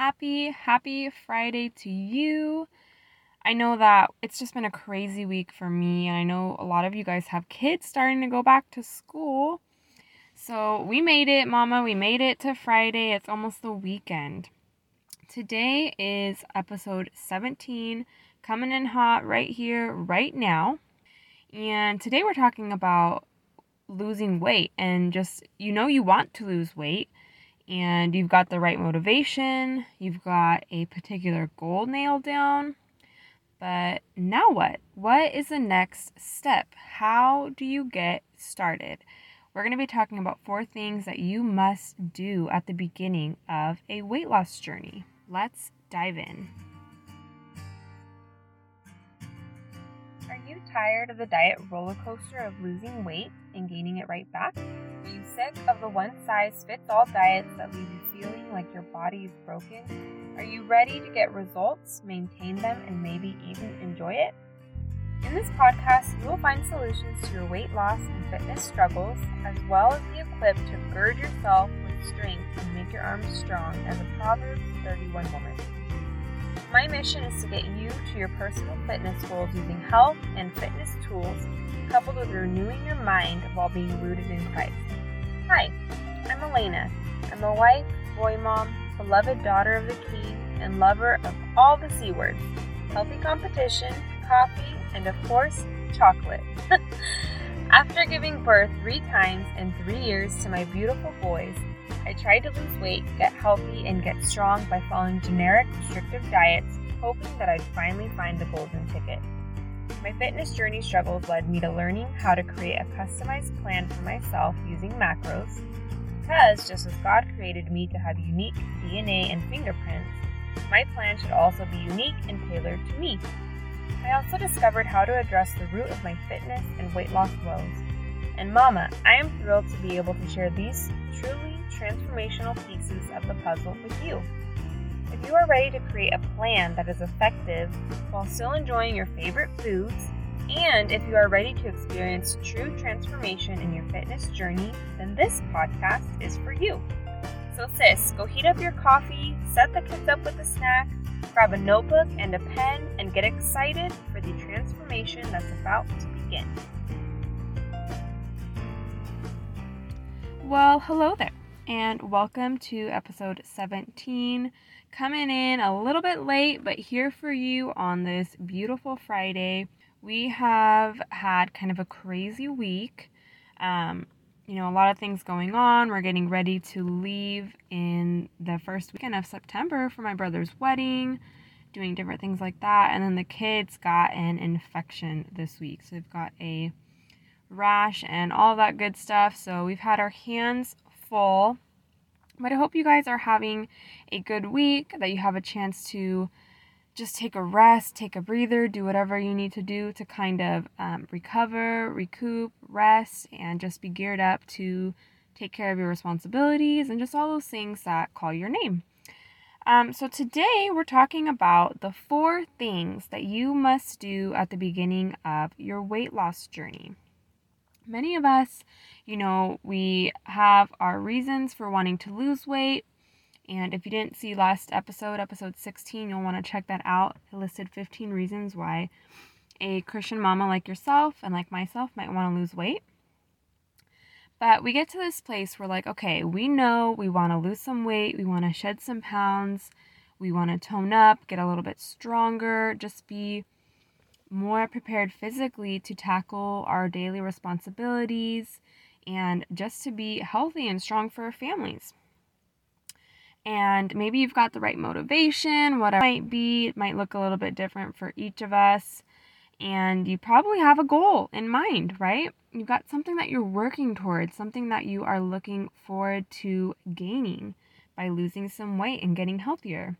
happy, happy Friday to you. I know that it's just been a crazy week for me, and I know a lot of you guys have kids starting to go back to school. So we made it, Mama. We made it to Friday. It's almost the weekend. Today is episode 17, coming in hot right here, right now. And today we're talking about losing weight and just, you know, you want to lose weight and you've got the right motivation, you've got a particular goal nailed down. But now what? What is the next step? How do you get started? We're going to be talking about four things that you must do at the beginning of a weight loss journey. Let's dive in. Are you tired of the diet roller coaster of losing weight and gaining it right back? Are you sick of the one size fits all diets that leave you feeling like your body is broken? Are you ready to get results, maintain them, and maybe even enjoy it? In this podcast, you will find solutions to your weight loss and fitness struggles, as well as be equipped to gird yourself with strength and make your arms strong as a Proverbs 31 woman. My mission is to get you to your personal fitness goals using health and fitness tools coupled with renewing your mind while being rooted in Christ. Hi, I'm Alayna. I'm a wife, boy mom, beloved daughter of the King, and lover of all the C words healthy competition, coffee, and of course, chocolate. After giving birth three times in three years to my beautiful boys, I tried to lose weight, get healthy, and get strong by following generic restrictive diets, hoping that I'd finally find the golden ticket. My fitness journey struggles led me to learning how to create a customized plan for myself using macros, because just as God created me to have unique DNA and fingerprints, my plan should also be unique and tailored to me. I also discovered how to address the root of my fitness and weight loss woes. And Mama, I am thrilled to be able to share these truly transformational pieces of the puzzle with you. If you are ready to create a plan that is effective while still enjoying your favorite foods, and if you are ready to experience true transformation in your fitness journey, then this podcast is for you. So, sis, go heat up your coffee, set the kids up with a snack, grab a notebook and a pen, and get excited for the transformation that's about to begin. Well, hello there, and welcome to episode 17 coming in a little bit late, but here for you on this beautiful Friday. We have had kind of a crazy week. Um, you know, a lot of things going on. We're getting ready to leave in the first weekend of September for my brother's wedding, doing different things like that. And then the kids got an infection this week. So they've got a rash and all that good stuff. So we've had our hands full but I hope you guys are having a good week, that you have a chance to just take a rest, take a breather, do whatever you need to do to kind of um, recover, recoup, rest, and just be geared up to take care of your responsibilities and just all those things that call your name. Um, so, today we're talking about the four things that you must do at the beginning of your weight loss journey. Many of us, you know, we have our reasons for wanting to lose weight. And if you didn't see last episode, episode 16, you'll want to check that out. I listed 15 reasons why a Christian mama like yourself and like myself might want to lose weight. But we get to this place where, like, okay, we know we want to lose some weight, we want to shed some pounds, we want to tone up, get a little bit stronger, just be more prepared physically to tackle our daily responsibilities and just to be healthy and strong for our families. And maybe you've got the right motivation, whatever it might be, it might look a little bit different for each of us. And you probably have a goal in mind, right? You've got something that you're working towards, something that you are looking forward to gaining by losing some weight and getting healthier.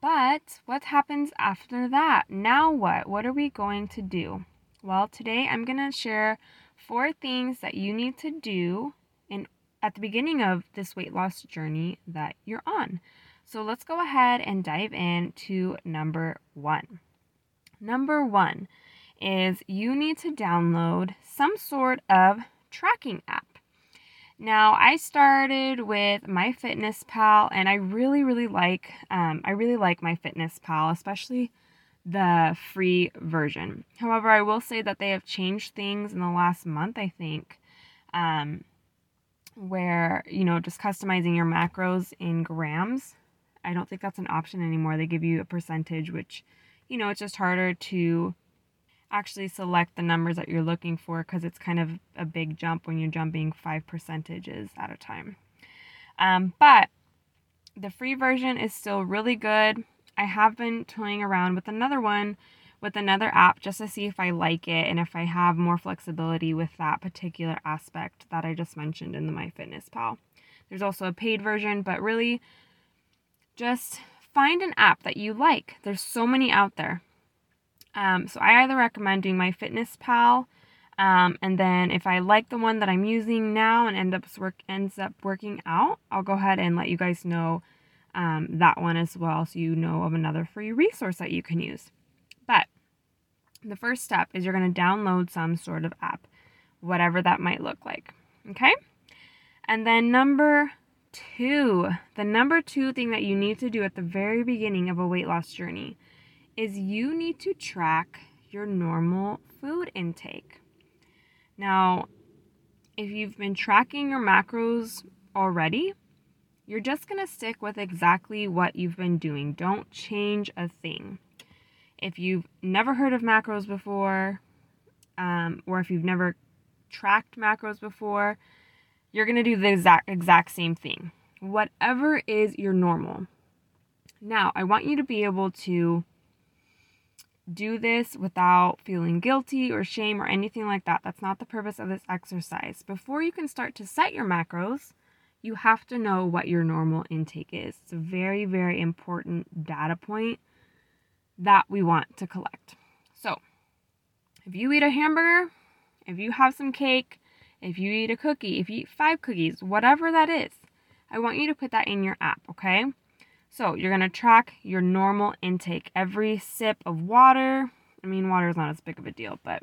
But what happens after that? Now what? What are we going to do? Well, today I'm going to share four things that you need to do in at the beginning of this weight loss journey that you're on. So let's go ahead and dive into number 1. Number 1 is you need to download some sort of tracking app. Now, I started with MyFitnessPal, and I really, really like, um, I really like MyFitnessPal, especially the free version. However, I will say that they have changed things in the last month, I think, um, where, you know, just customizing your macros in grams. I don't think that's an option anymore. They give you a percentage, which, you know, it's just harder to actually select the numbers that you're looking for because it's kind of a big jump when you're jumping five percentages at a time. Um, but the free version is still really good. I have been toying around with another one with another app just to see if I like it and if I have more flexibility with that particular aspect that I just mentioned in the MyFitnessPal. There's also a paid version, but really just find an app that you like. There's so many out there. Um, so I either recommend doing MyFitnessPal, um, and then if I like the one that I'm using now and end up work ends up working out, I'll go ahead and let you guys know um, that one as well, so you know of another free resource that you can use. But the first step is you're going to download some sort of app, whatever that might look like. Okay, and then number two, the number two thing that you need to do at the very beginning of a weight loss journey is you need to track your normal food intake. Now, if you've been tracking your macros already, you're just going to stick with exactly what you've been doing. Don't change a thing. If you've never heard of macros before, um, or if you've never tracked macros before, you're going to do the exact exact same thing. Whatever is your normal. Now, I want you to be able to do this without feeling guilty or shame or anything like that. That's not the purpose of this exercise. Before you can start to set your macros, you have to know what your normal intake is. It's a very, very important data point that we want to collect. So, if you eat a hamburger, if you have some cake, if you eat a cookie, if you eat five cookies, whatever that is, I want you to put that in your app, okay? So you're going to track your normal intake. Every sip of water, I mean, water is not as big of a deal, but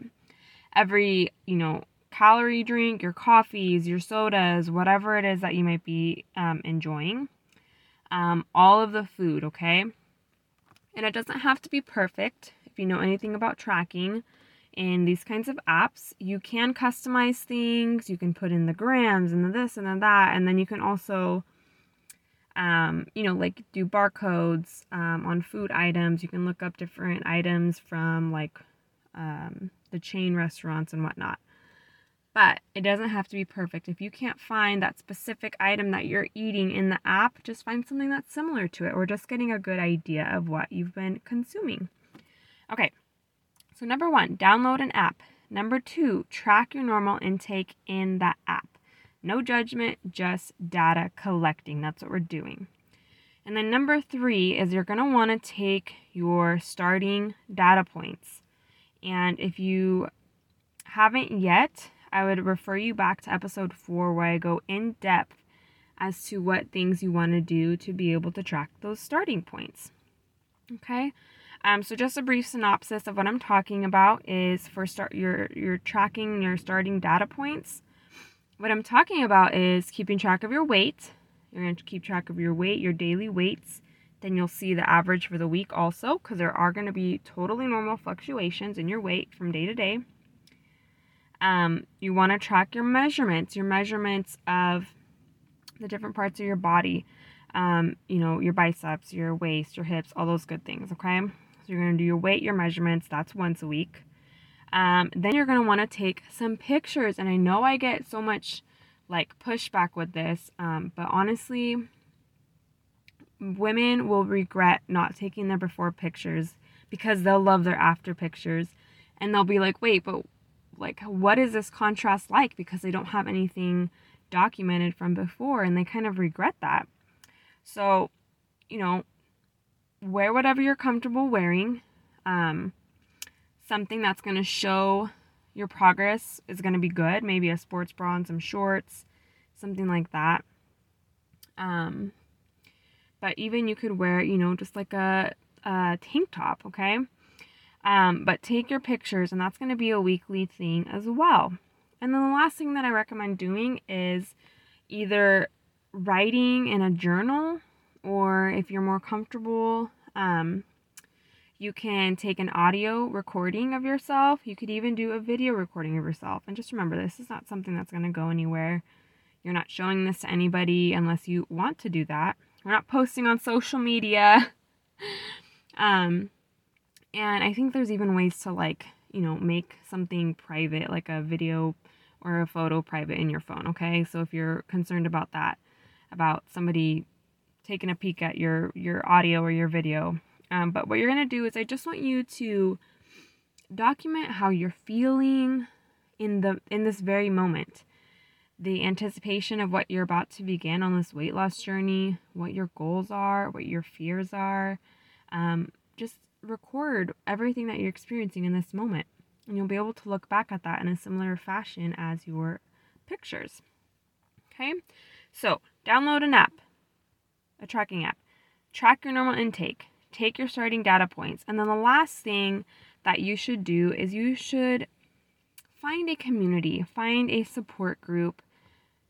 every, you know, calorie drink, your coffees, your sodas, whatever it is that you might be um, enjoying, um, all of the food, okay? And it doesn't have to be perfect. If you know anything about tracking in these kinds of apps, you can customize things. You can put in the grams and the this and the that, and then you can also um, you know, like do barcodes um, on food items. You can look up different items from like um, the chain restaurants and whatnot. But it doesn't have to be perfect. If you can't find that specific item that you're eating in the app, just find something that's similar to it or just getting a good idea of what you've been consuming. Okay, so number one, download an app. Number two, track your normal intake in that app. No judgment, just data collecting. That's what we're doing. And then number three is you're going to want to take your starting data points. And if you haven't yet, I would refer you back to episode four where I go in depth as to what things you want to do to be able to track those starting points. Okay. Um, so just a brief synopsis of what I'm talking about is for start you're you're tracking your starting data points. What I'm talking about is keeping track of your weight. You're going to keep track of your weight, your daily weights. Then you'll see the average for the week also, because there are going to be totally normal fluctuations in your weight from day to day. Um, you want to track your measurements, your measurements of the different parts of your body. Um, you know, your biceps, your waist, your hips, all those good things, okay? So you're going to do your weight, your measurements, that's once a week. Um, then you're going to want to take some pictures. And I know I get so much like pushback with this, um, but honestly, women will regret not taking their before pictures because they'll love their after pictures and they'll be like, wait, but like, what is this contrast like? Because they don't have anything documented from before and they kind of regret that. So, you know, wear whatever you're comfortable wearing. Um, something that's going to show your progress is going to be good. Maybe a sports bra and some shorts, something like that. Um, but even you could wear, you know, just like a, a tank top, okay? Um, but take your pictures, and that's going to be a weekly thing as well. And then the last thing that I recommend doing is either writing in a journal or if you're more comfortable, um, you can take an audio recording of yourself. You could even do a video recording of yourself. And just remember, this is not something that's going to go anywhere. You're not showing this to anybody unless you want to do that. We're not posting on social media. um, and I think there's even ways to like, you know, make something private, like a video or a photo private in your phone, okay? So if you're concerned about that, about somebody taking a peek at your your audio or your video. Um, but what you're gonna do is I just want you to document how you're feeling in the in this very moment the anticipation of what you're about to begin on this weight loss journey, what your goals are, what your fears are. Um, just record everything that you're experiencing in this moment. And you'll be able to look back at that in a similar fashion as your pictures. Okay, so download an app, a tracking app, track your normal intake, take your starting data points. And then the last thing that you should do is you should find a community, find a support group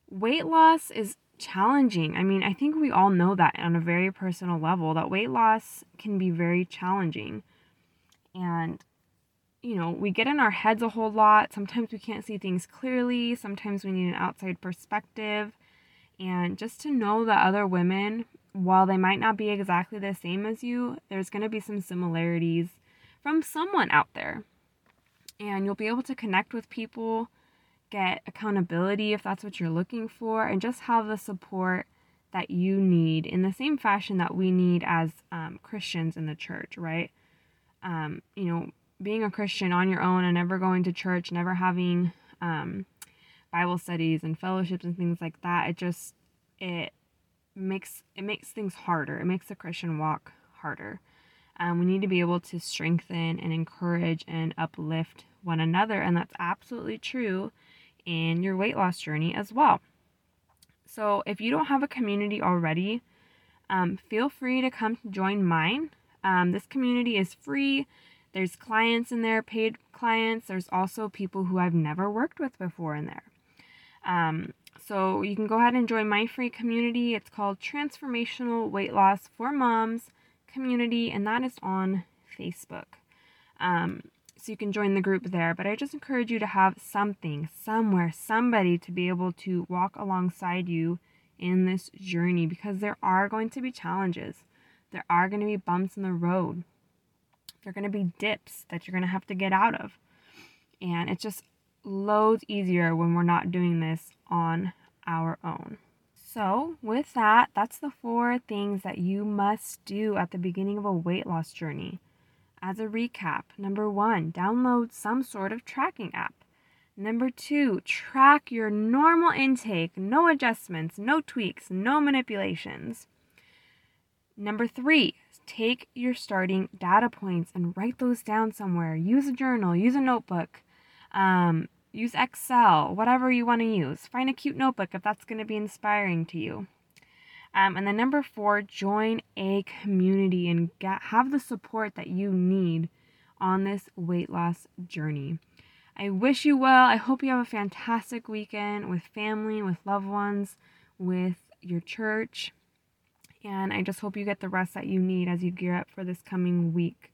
weight loss is challenging. I mean, I think we all know that on a very personal level that weight loss can be very challenging. And you know, we get in our heads a whole lot. Sometimes we can't see things clearly. Sometimes we need an outside perspective. And just to know that other women, while they might not be exactly the same as you, there's going to be some similarities from someone out there. And you'll be able to connect with people get accountability if that's what you're looking for, and just have the support that you need in the same fashion that we need as um, Christians in the church, right? Um, you know, being a Christian on your own and never going to church, never having um, Bible studies and fellowships and things like that, it just it makes it makes things harder. It makes the Christian walk harder. Um, we need to be able to strengthen and encourage and uplift one another, and that's absolutely true in your weight loss journey as well. So, if you don't have a community already, um, feel free to come join mine. Um, this community is free. There's clients in there, paid clients. There's also people who I've never worked with before in there. Um, so you can go ahead and join my free community. It's called Transformational Weight Loss for Moms Community, and that is on Facebook. Um, so you can join the group there. But I just encourage you to have something, somewhere, somebody to be able to walk alongside you in this journey because there are going to be challenges. There are going to be bumps in the road. There are going to be dips that you're going to have to get out of. And it's just loads easier when we're not doing this on our own. So, with that, that's the four things that you must do at the beginning of a weight loss journey. As a recap, number one, download some sort of tracking app. Number two, track your normal intake, no adjustments, no tweaks, no manipulations. Number three, take your starting data points and write those down somewhere. Use a journal, use a notebook, um, use Excel, whatever you want to use. Find a cute notebook if that's going to be inspiring to you. Um, and then number four, join a community and get, have the support that you need on this weight loss journey. I wish you well. I hope you have a fantastic weekend with family, with loved ones, with your church. And I just hope you get the rest that you need as you gear up for this coming week.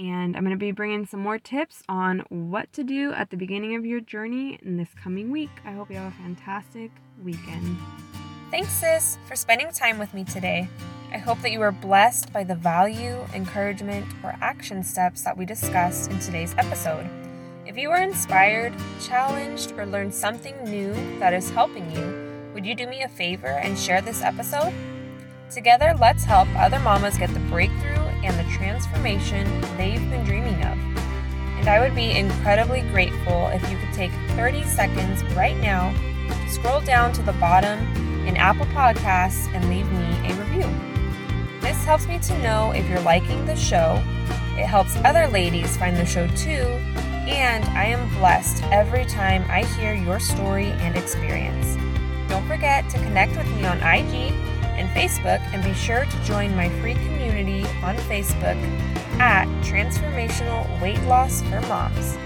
And I'm going to be bringing some more tips on what to do at the beginning of your journey in this coming week. I hope you have a fantastic weekend. Thanks, sis, for spending time with me today. I hope that you were blessed by the value, encouragement, or action steps that we discussed in today's episode. If you are inspired, challenged, or learned something new that is helping you, would you do me a favor and share this episode? Together, let's help other mamas get the breakthrough and the transformation they've been dreaming of. And I would be incredibly grateful if you could take 30 seconds right now, scroll down to the bottom in Apple Podcasts and leave me a review. This helps me to know if you're liking the show. It helps other ladies find the show too, and I am blessed every time I hear your story and experience. Don't forget to connect with me on IG and Facebook, and be sure to join my free community on Facebook at Transformational Weight Loss for Moms.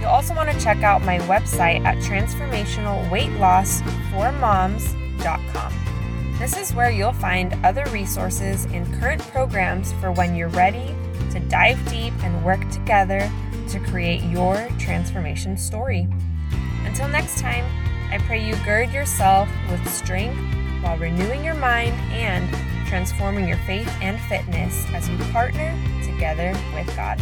You'll also want to check out my website at transformationalweightlossformoms.com. This is where you'll find other resources and current programs for when you're ready to dive deep and work together to create your transformation story. Until next time, I pray you gird yourself with strength while renewing your mind and transforming your faith and fitness as you partner together with God.